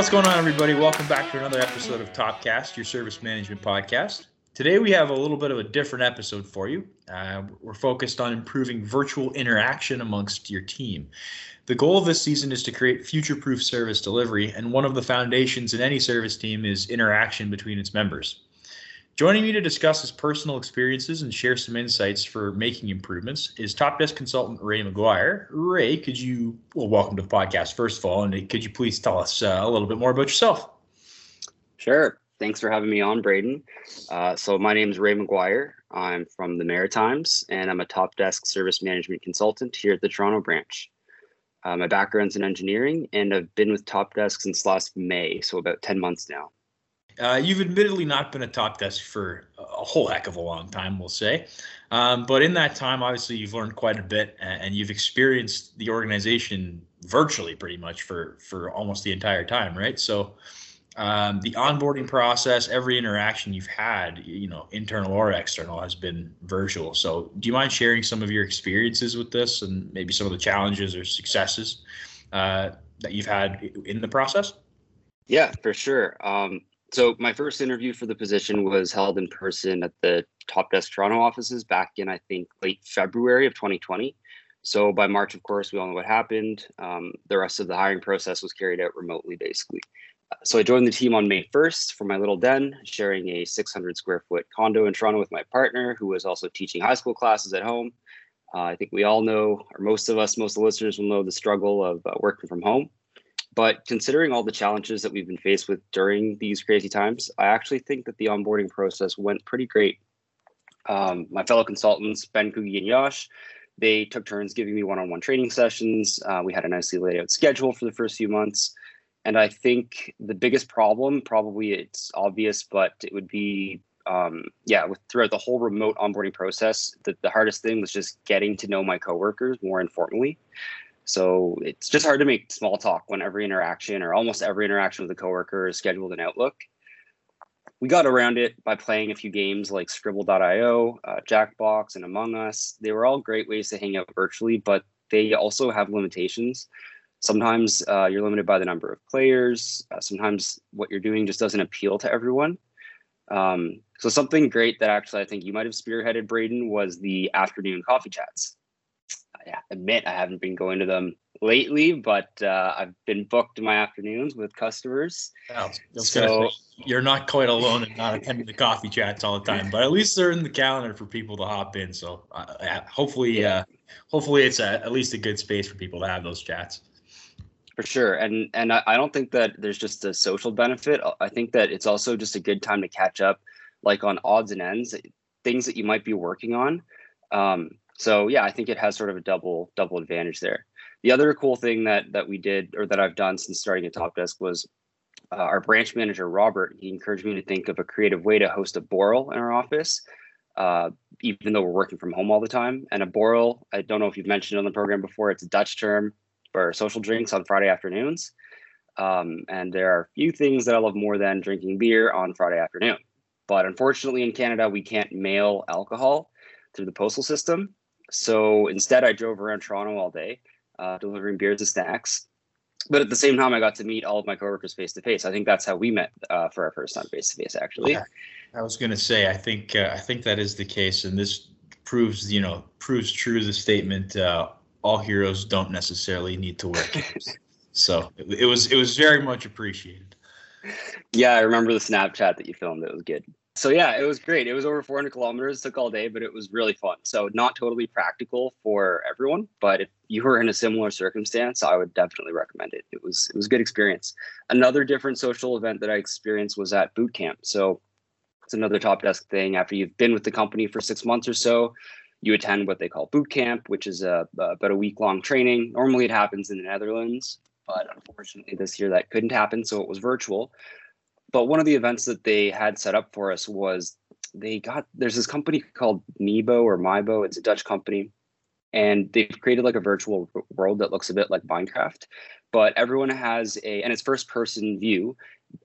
What's going on, everybody? Welcome back to another episode of Topcast, your service management podcast. Today, we have a little bit of a different episode for you. Uh, we're focused on improving virtual interaction amongst your team. The goal of this season is to create future proof service delivery, and one of the foundations in any service team is interaction between its members. Joining me to discuss his personal experiences and share some insights for making improvements is top desk consultant Ray McGuire. Ray, could you, well, welcome to the podcast, first of all, and could you please tell us uh, a little bit more about yourself? Sure. Thanks for having me on, Braden. Uh, so, my name is Ray McGuire. I'm from the Maritimes, and I'm a top desk service management consultant here at the Toronto branch. Uh, my background's in engineering, and I've been with Top Desk since last May, so about 10 months now. Uh, you've admittedly not been a top desk for a whole heck of a long time, we'll say. Um, but in that time, obviously, you've learned quite a bit and you've experienced the organization virtually pretty much for, for almost the entire time, right? So um, the onboarding process, every interaction you've had, you know, internal or external, has been virtual. So do you mind sharing some of your experiences with this and maybe some of the challenges or successes uh, that you've had in the process? Yeah, for sure. Um, so my first interview for the position was held in person at the Top Desk Toronto offices back in I think late February of 2020. So by March, of course, we all know what happened. Um, the rest of the hiring process was carried out remotely, basically. So I joined the team on May 1st for my little den, sharing a 600 square foot condo in Toronto with my partner, who was also teaching high school classes at home. Uh, I think we all know, or most of us, most of the listeners will know the struggle of uh, working from home. But considering all the challenges that we've been faced with during these crazy times, I actually think that the onboarding process went pretty great. Um, my fellow consultants, Ben Kugi and Yash, they took turns giving me one-on-one training sessions. Uh, we had a nicely laid out schedule for the first few months. And I think the biggest problem, probably it's obvious, but it would be, um, yeah, with, throughout the whole remote onboarding process, the, the hardest thing was just getting to know my coworkers more informally. So it's just hard to make small talk when every interaction or almost every interaction with a coworker is scheduled in Outlook. We got around it by playing a few games like skribbl.io, uh, Jackbox, and Among Us. They were all great ways to hang out virtually, but they also have limitations. Sometimes uh, you're limited by the number of players. Uh, sometimes what you're doing just doesn't appeal to everyone. Um, so something great that actually I think you might have spearheaded, Braden, was the afternoon coffee chats. I admit I haven't been going to them lately, but uh, I've been booked in my afternoons with customers. Oh, so you're not quite alone and not attending the coffee chats all the time, but at least they're in the calendar for people to hop in. So uh, hopefully, uh, hopefully it's a, at least a good space for people to have those chats. For sure, and and I, I don't think that there's just a social benefit. I think that it's also just a good time to catch up, like on odds and ends, things that you might be working on. Um, so yeah, I think it has sort of a double double advantage there. The other cool thing that that we did or that I've done since starting at Top Desk was uh, our branch manager Robert. He encouraged me to think of a creative way to host a borrel in our office, uh, even though we're working from home all the time. And a borrel, I don't know if you've mentioned on the program before. It's a Dutch term for social drinks on Friday afternoons. Um, and there are a few things that I love more than drinking beer on Friday afternoon. But unfortunately, in Canada, we can't mail alcohol through the postal system. So instead, I drove around Toronto all day, uh, delivering beers and snacks. But at the same time, I got to meet all of my coworkers face to face. I think that's how we met uh, for our first time face to face. Actually, yeah. I was going to say, I think uh, I think that is the case, and this proves you know proves true the statement: uh, all heroes don't necessarily need to wear capes. so it, it was it was very much appreciated. Yeah, I remember the Snapchat that you filmed. It was good so yeah, it was great. It was over 400 kilometers, took all day, but it was really fun. So not totally practical for everyone, but if you were in a similar circumstance, I would definitely recommend it. It was it was a good experience. Another different social event that I experienced was at boot camp. So it's another top desk thing. After you've been with the company for six months or so, you attend what they call boot camp, which is a, about a week long training. Normally it happens in the Netherlands, but unfortunately this year that couldn't happen, so it was virtual but one of the events that they had set up for us was they got there's this company called Meebo or Mybo. It's a Dutch company, and they've created like a virtual world that looks a bit like Minecraft, but everyone has a and it's first person view,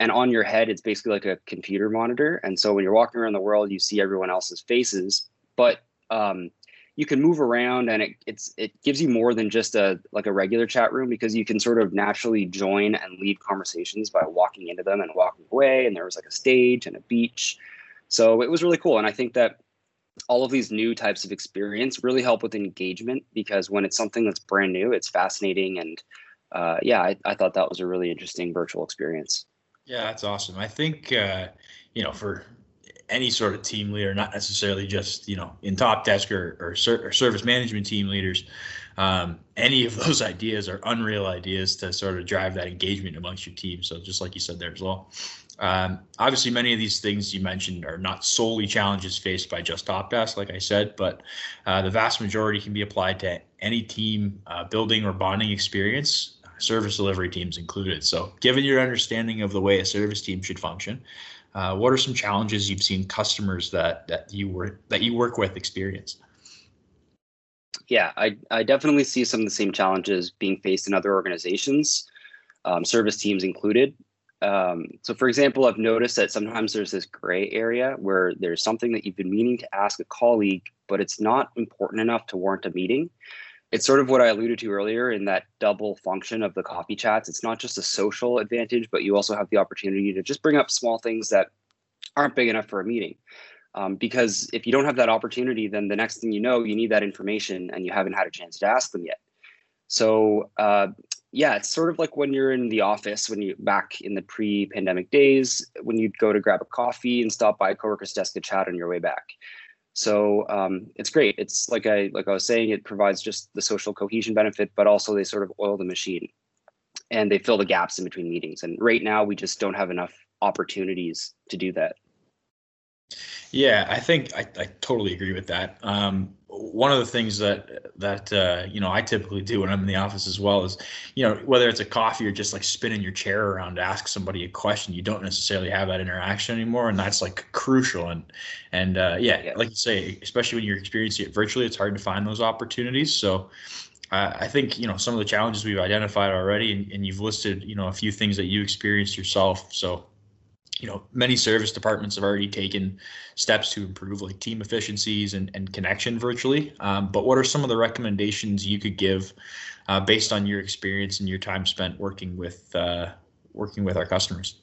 and on your head it's basically like a computer monitor. And so when you're walking around the world, you see everyone else's faces, but um, you can move around and it, it's it gives you more than just a like a regular chat room because you can sort of naturally join and lead conversations by walking into them and walking away. And there was like a stage and a beach. So it was really cool. And i think that all of these new types of experience really help with engagement because when it's something that's brand new it's fascinating. And uh, yeah I, I thought that was a really interesting virtual experience. Yeah that's awesome. I think uh, you know for any sort of team leader, not necessarily just you know in top desk or, or, ser- or service management team leaders. Um, any of those ideas are unreal ideas to sort of drive that engagement amongst your team. So just like you said there as well. Um, obviously, many of these things you mentioned are not solely challenges faced by just top desk, like I said, but uh, the vast majority can be applied to any team uh, building or bonding experience, service delivery teams included. So, given your understanding of the way a service team should function, uh, what are some challenges you've seen customers that that you work that you work with experience? Yeah, I, I definitely see some of the same challenges being faced in other organizations, um, service teams included. Um, so, for example, I've noticed that sometimes there's this gray area where there's something that you've been meaning to ask a colleague, but it's not important enough to warrant a meeting it's sort of what I alluded to earlier in that double function of the coffee chats. It's not just a social advantage, but you also have the opportunity to just bring up small things that aren't big enough for a meeting. Um, because if you don't have that opportunity, then the next thing you know, you need that information and you haven't had a chance to ask them yet. So, uh, yeah, it's sort of like when you're in the office, when you back in the pre-pandemic days, when you'd go to grab a coffee and stop by a coworker's desk to chat on your way back. So um, it's great. It's like I like I was saying, it provides just the social cohesion benefit, but also they sort of oil the machine and they fill the gaps in between meetings. And right now we just don't have enough opportunities to do that. Yeah, I think I, I totally agree with that. Um, one of the things that that uh, you know I typically do when I'm in the office as well is, you know, whether it's a coffee or just like spinning your chair around to ask somebody a question, you don't necessarily have that interaction anymore, and that's like crucial. And and uh, yeah, yeah, like you say, especially when you're experiencing it virtually, it's hard to find those opportunities. So. Uh, I think you know some of the challenges we've identified already, and, and you've listed you know a few things that you experienced yourself. So you know, many service departments have already taken steps to improve like team efficiencies and, and connection virtually. Um, but what are some of the recommendations you could give uh, based on your experience and your time spent working with uh, working with our customers?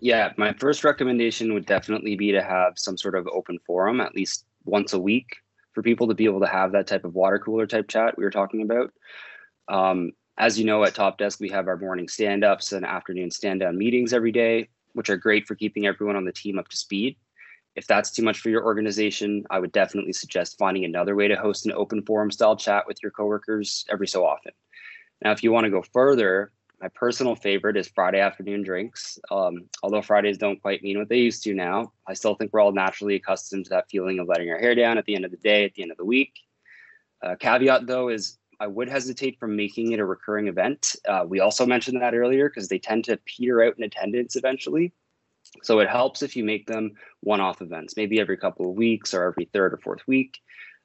Yeah, my first recommendation would definitely be to have some sort of open forum at least once a week for people to be able to have that type of water cooler type chat we were talking about. Um, as you know, at Top Desk, we have our morning stand ups and afternoon stand down meetings every day which are great for keeping everyone on the team up to speed. If that's too much for your organization, I would definitely suggest finding another way to host an open forum style chat with your coworkers every so often. Now, if you want to go further, my personal favorite is Friday afternoon drinks. Um, although Fridays don't quite mean what they used to now, I still think we're all naturally accustomed to that feeling of letting our hair down at the end of the day, at the end of the week. Uh, caveat though is I would hesitate from making it a recurring event. Uh, we also mentioned that earlier because they tend to peter out in attendance eventually. So it helps if you make them one off events, maybe every couple of weeks or every third or fourth week.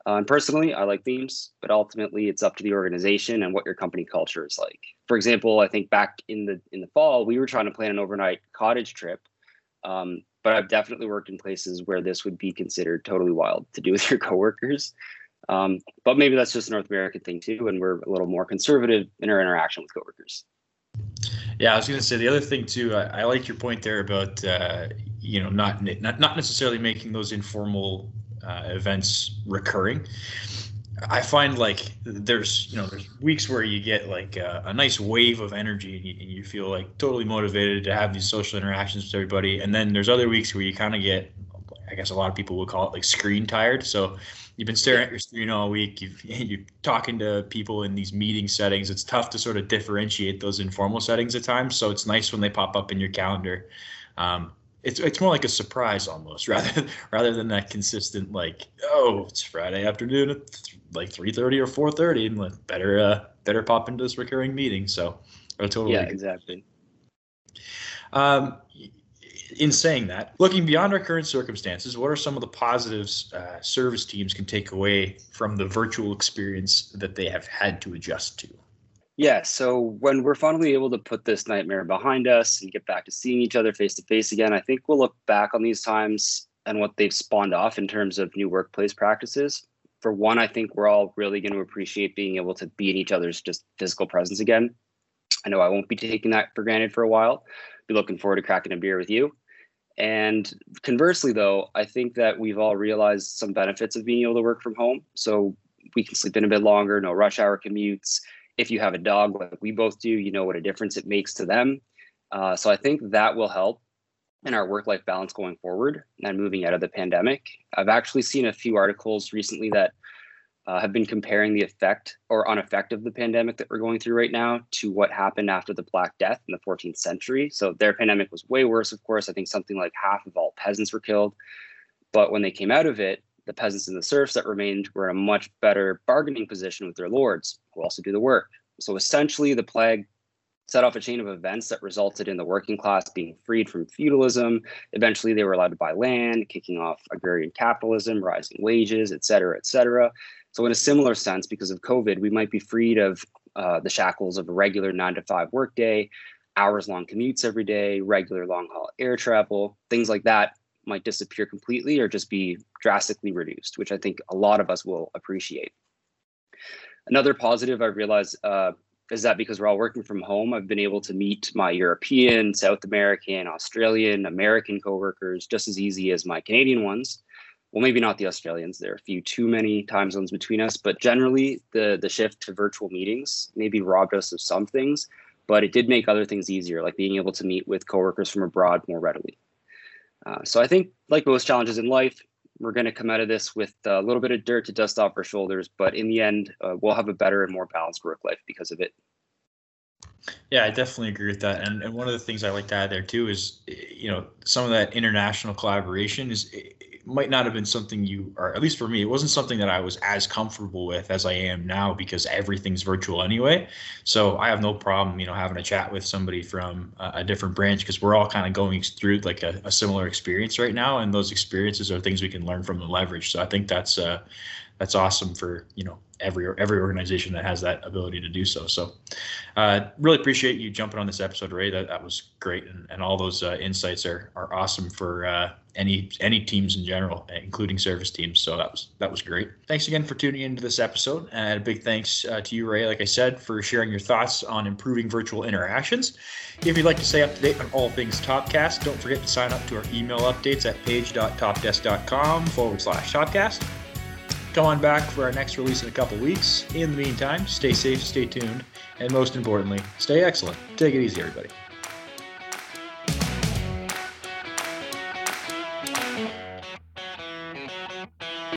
Uh, and personally, I like themes, but ultimately it's up to the organization and what your company culture is like. For example, I think back in the in the fall, we were trying to plan an overnight cottage trip. Um, but I've definitely worked in places where this would be considered totally wild to do with your coworkers. Um, but maybe that's just a North American thing too, and we're a little more conservative in our interaction with coworkers. Yeah, I was going to say the other thing too. I, I like your point there about uh, you know not not not necessarily making those informal uh, events recurring. I find like there's you know there's weeks where you get like a, a nice wave of energy and you, and you, feel like totally motivated to have these social interactions with everybody, and then there's other weeks where you kind of get, I guess a lot of people would call it like screen tired. So you've been staring at your screen all week. You've, you're talking to people in these meeting settings. It's tough to sort of differentiate those informal settings at times. So it's nice when they pop up in your calendar. Um, it's it's more like a surprise almost rather rather than that consistent like oh it's Friday afternoon at th- like three thirty or four thirty and like better uh, better pop into this recurring meeting. So I totally yeah exactly. Um, in saying that, looking beyond our current circumstances, what are some of the positives uh, service teams can take away from the virtual experience that they have had to adjust to? Yeah, so when we're finally able to put this nightmare behind us and get back to seeing each other face to face again, I think we'll look back on these times and what they've spawned off in terms of new workplace practices. for one, I think we're all really going to appreciate being able to be in each other's just physical presence again. I know I won't be taking that for granted for a while. Be looking forward to cracking a beer with you. And conversely, though, I think that we've all realized some benefits of being able to work from home. So we can sleep in a bit longer, no rush hour commutes. If you have a dog like we both do, you know what a difference it makes to them. Uh, so I think that will help in our work life balance going forward and moving out of the pandemic. I've actually seen a few articles recently that uh, have been comparing the effect or uneffect of the pandemic that we're going through right now to what happened after the Black Death in the 14th century. So their pandemic was way worse, of course. I think something like half of all peasants were killed. But when they came out of it, the peasants and the serfs that remained were in a much better bargaining position with their lords, who also do the work. So essentially, the plague set off a chain of events that resulted in the working class being freed from feudalism. Eventually, they were allowed to buy land, kicking off agrarian capitalism, rising wages, et cetera, et cetera. So, in a similar sense, because of COVID, we might be freed of uh, the shackles of a regular nine to five workday, hours long commutes every day, regular long haul air travel, things like that might disappear completely or just be drastically reduced, which I think a lot of us will appreciate. Another positive I realize uh, is that because we're all working from home, I've been able to meet my European, South American, Australian, American coworkers just as easy as my Canadian ones. Well, maybe not the Australians. There are a few too many time zones between us, but generally the the shift to virtual meetings maybe robbed us of some things, but it did make other things easier, like being able to meet with coworkers from abroad more readily. Uh, so I think, like most challenges in life, we're going to come out of this with a little bit of dirt to dust off our shoulders, but in the end, uh, we'll have a better and more balanced work life because of it. Yeah, I definitely agree with that. And, and one of the things I like to add there too is, you know, some of that international collaboration is might not have been something you, or at least for me, it wasn't something that I was as comfortable with as I am now because everything's virtual anyway. So I have no problem, you know, having a chat with somebody from a, a different branch because we're all kind of going through like a, a, similar experience right now, and those experiences are things we can learn from and leverage. So I think that's uh, that's awesome for you know every every organization that has that ability to do so. So, uh, really appreciate you jumping on this episode, Ray. That that was great, and, and all those uh, insights are are awesome for uh, any any teams in general, including service teams. So that was that was great. Thanks again for tuning into this episode, and a big thanks uh, to you, Ray. Like I said, for sharing your thoughts on improving virtual interactions. If you'd like to stay up to date on all things Topcast, don't forget to sign up to our email updates at page.topdesk.com forward slash Topcast. Come on back for our next release in a couple weeks. In the meantime, stay safe, stay tuned, and most importantly, stay excellent. Take it easy, everybody.